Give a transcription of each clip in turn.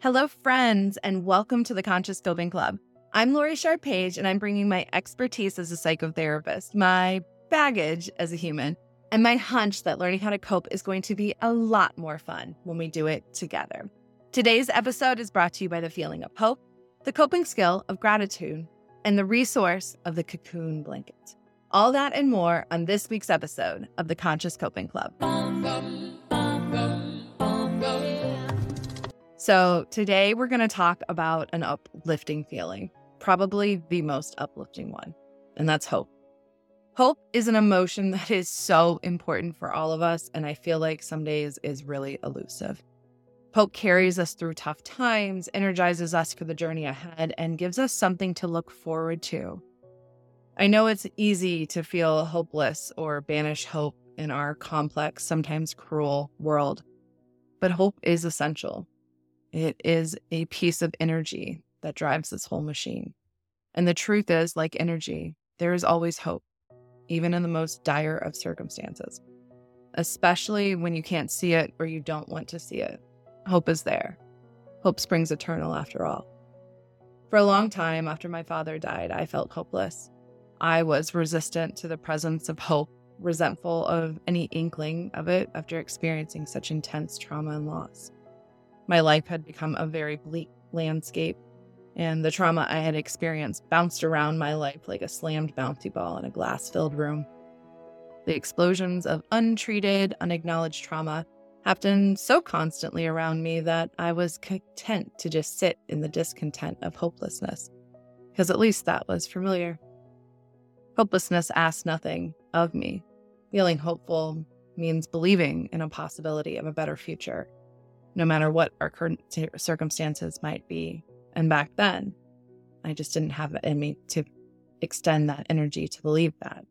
Hello, friends, and welcome to the Conscious Coping Club. I'm Laurie Sharp Page, and I'm bringing my expertise as a psychotherapist, my baggage as a human, and my hunch that learning how to cope is going to be a lot more fun when we do it together. Today's episode is brought to you by the feeling of hope, the coping skill of gratitude, and the resource of the cocoon blanket. All that and more on this week's episode of the Conscious Coping Club. So, today we're going to talk about an uplifting feeling, probably the most uplifting one, and that's hope. Hope is an emotion that is so important for all of us, and I feel like some days is really elusive. Hope carries us through tough times, energizes us for the journey ahead, and gives us something to look forward to. I know it's easy to feel hopeless or banish hope in our complex, sometimes cruel world, but hope is essential. It is a piece of energy that drives this whole machine. And the truth is, like energy, there is always hope, even in the most dire of circumstances, especially when you can't see it or you don't want to see it. Hope is there. Hope springs eternal after all. For a long time after my father died, I felt hopeless. I was resistant to the presence of hope, resentful of any inkling of it after experiencing such intense trauma and loss my life had become a very bleak landscape, and the trauma I had experienced bounced around my life like a slammed bouncy ball in a glass filled room. The explosions of untreated, unacknowledged trauma happened so constantly around me that I was content to just sit in the discontent of hopelessness, because at least that was familiar. Hopelessness asked nothing of me. Feeling hopeful means believing in a possibility of a better future no matter what our current circumstances might be. And back then, I just didn't have it in me to extend that energy to believe that.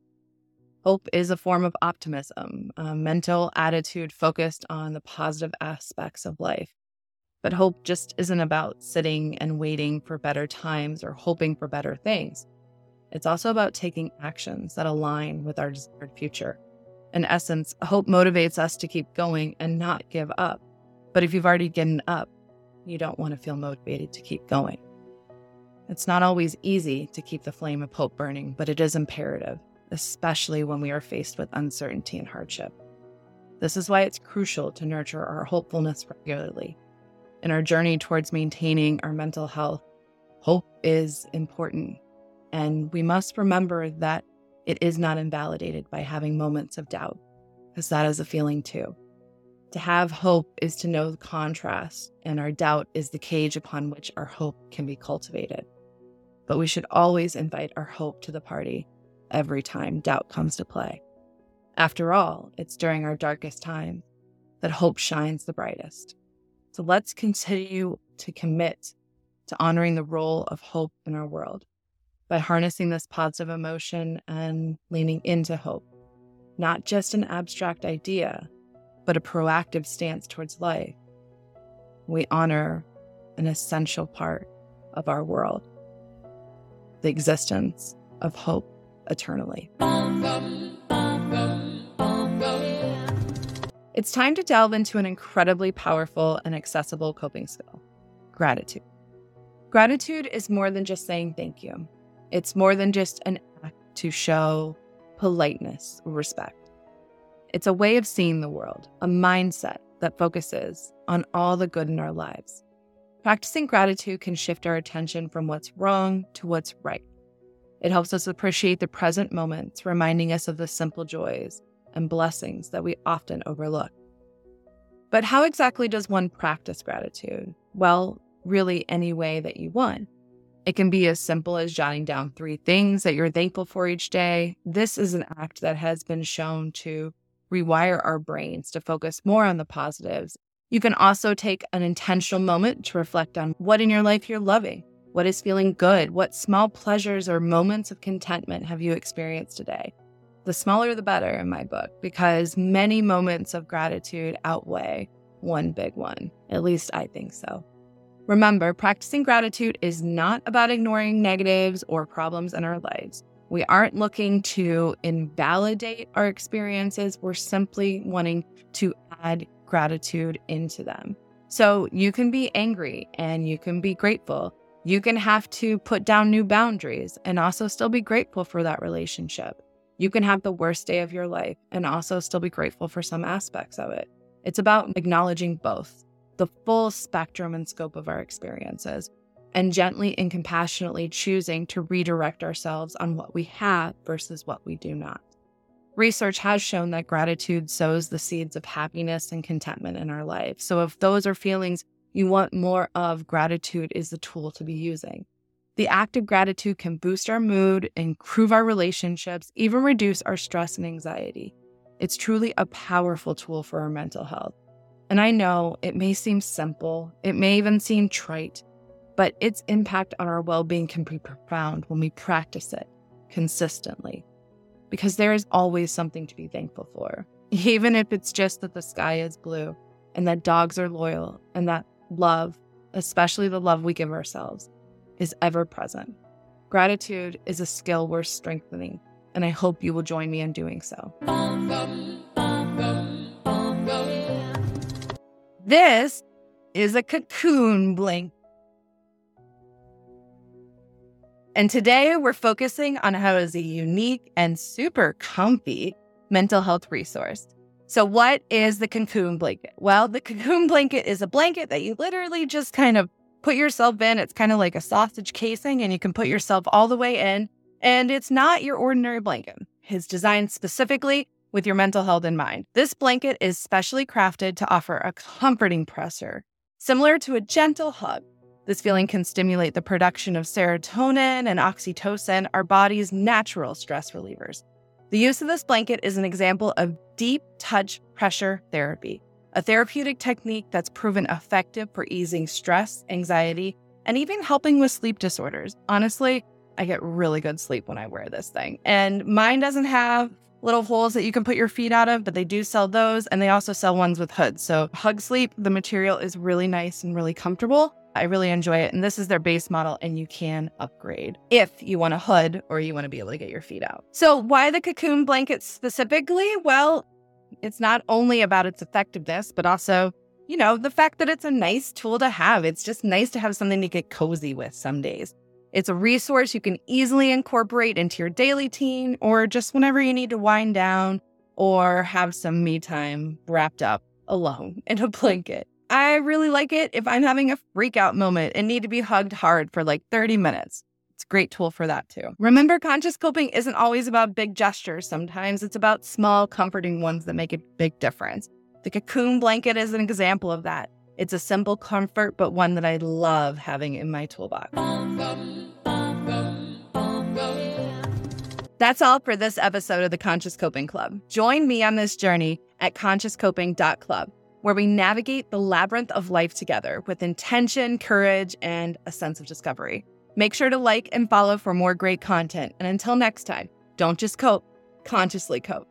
Hope is a form of optimism, a mental attitude focused on the positive aspects of life. But hope just isn't about sitting and waiting for better times or hoping for better things. It's also about taking actions that align with our desired future. In essence, hope motivates us to keep going and not give up. But if you've already given up, you don't want to feel motivated to keep going. It's not always easy to keep the flame of hope burning, but it is imperative, especially when we are faced with uncertainty and hardship. This is why it's crucial to nurture our hopefulness regularly. In our journey towards maintaining our mental health, hope is important. And we must remember that it is not invalidated by having moments of doubt, because that is a feeling too. To have hope is to know the contrast, and our doubt is the cage upon which our hope can be cultivated. But we should always invite our hope to the party every time doubt comes to play. After all, it's during our darkest time that hope shines the brightest. So let's continue to commit to honoring the role of hope in our world by harnessing this positive emotion and leaning into hope, not just an abstract idea but a proactive stance towards life. We honor an essential part of our world the existence of hope eternally. It's time to delve into an incredibly powerful and accessible coping skill gratitude. Gratitude is more than just saying thank you, it's more than just an act to show politeness or respect. It's a way of seeing the world, a mindset that focuses on all the good in our lives. Practicing gratitude can shift our attention from what's wrong to what's right. It helps us appreciate the present moments, reminding us of the simple joys and blessings that we often overlook. But how exactly does one practice gratitude? Well, really, any way that you want. It can be as simple as jotting down three things that you're thankful for each day. This is an act that has been shown to rewire our brains to focus more on the positives. You can also take an intentional moment to reflect on what in your life you're loving, what is feeling good, what small pleasures or moments of contentment have you experienced today. The smaller the better in my book, because many moments of gratitude outweigh one big one. At least I think so. Remember, practicing gratitude is not about ignoring negatives or problems in our lives. We aren't looking to invalidate our experiences. We're simply wanting to add gratitude into them. So you can be angry and you can be grateful. You can have to put down new boundaries and also still be grateful for that relationship. You can have the worst day of your life and also still be grateful for some aspects of it. It's about acknowledging both the full spectrum and scope of our experiences and gently and compassionately choosing to redirect ourselves on what we have versus what we do not. Research has shown that gratitude sows the seeds of happiness and contentment in our life. So, if those are feelings you want more of, gratitude is the tool to be using. The act of gratitude can boost our mood, improve our relationships, even reduce our stress and anxiety. It's truly a powerful tool for our mental health. And I know it may seem simple, it may even seem trite, but its impact on our well being can be profound when we practice it consistently. Because there is always something to be thankful for, even if it's just that the sky is blue and that dogs are loyal and that love, especially the love we give ourselves, is ever present. Gratitude is a skill worth strengthening, and I hope you will join me in doing so. This is a cocoon blink. And today we're focusing on how is a unique and super comfy mental health resource. So, what is the cocoon blanket? Well, the cocoon blanket is a blanket that you literally just kind of put yourself in. It's kind of like a sausage casing, and you can put yourself all the way in. And it's not your ordinary blanket. It's designed specifically with your mental health in mind. This blanket is specially crafted to offer a comforting pressure. Similar to a gentle hug, this feeling can stimulate the production of serotonin and oxytocin, our body's natural stress relievers. The use of this blanket is an example of deep touch pressure therapy, a therapeutic technique that's proven effective for easing stress, anxiety, and even helping with sleep disorders. Honestly, I get really good sleep when I wear this thing. And mine doesn't have little holes that you can put your feet out of, but they do sell those. And they also sell ones with hoods. So, Hug Sleep, the material is really nice and really comfortable. I really enjoy it. And this is their base model, and you can upgrade if you want a hood or you want to be able to get your feet out. So, why the cocoon blanket specifically? Well, it's not only about its effectiveness, but also, you know, the fact that it's a nice tool to have. It's just nice to have something to get cozy with some days. It's a resource you can easily incorporate into your daily routine or just whenever you need to wind down or have some me time wrapped up alone in a blanket. I really like it if I'm having a freak out moment and need to be hugged hard for like 30 minutes. It's a great tool for that too. Remember, conscious coping isn't always about big gestures. Sometimes it's about small, comforting ones that make a big difference. The cocoon blanket is an example of that. It's a simple comfort, but one that I love having in my toolbox. That's all for this episode of the Conscious Coping Club. Join me on this journey at consciouscoping.club, where we navigate the labyrinth of life together with intention, courage, and a sense of discovery. Make sure to like and follow for more great content. And until next time, don't just cope, consciously cope.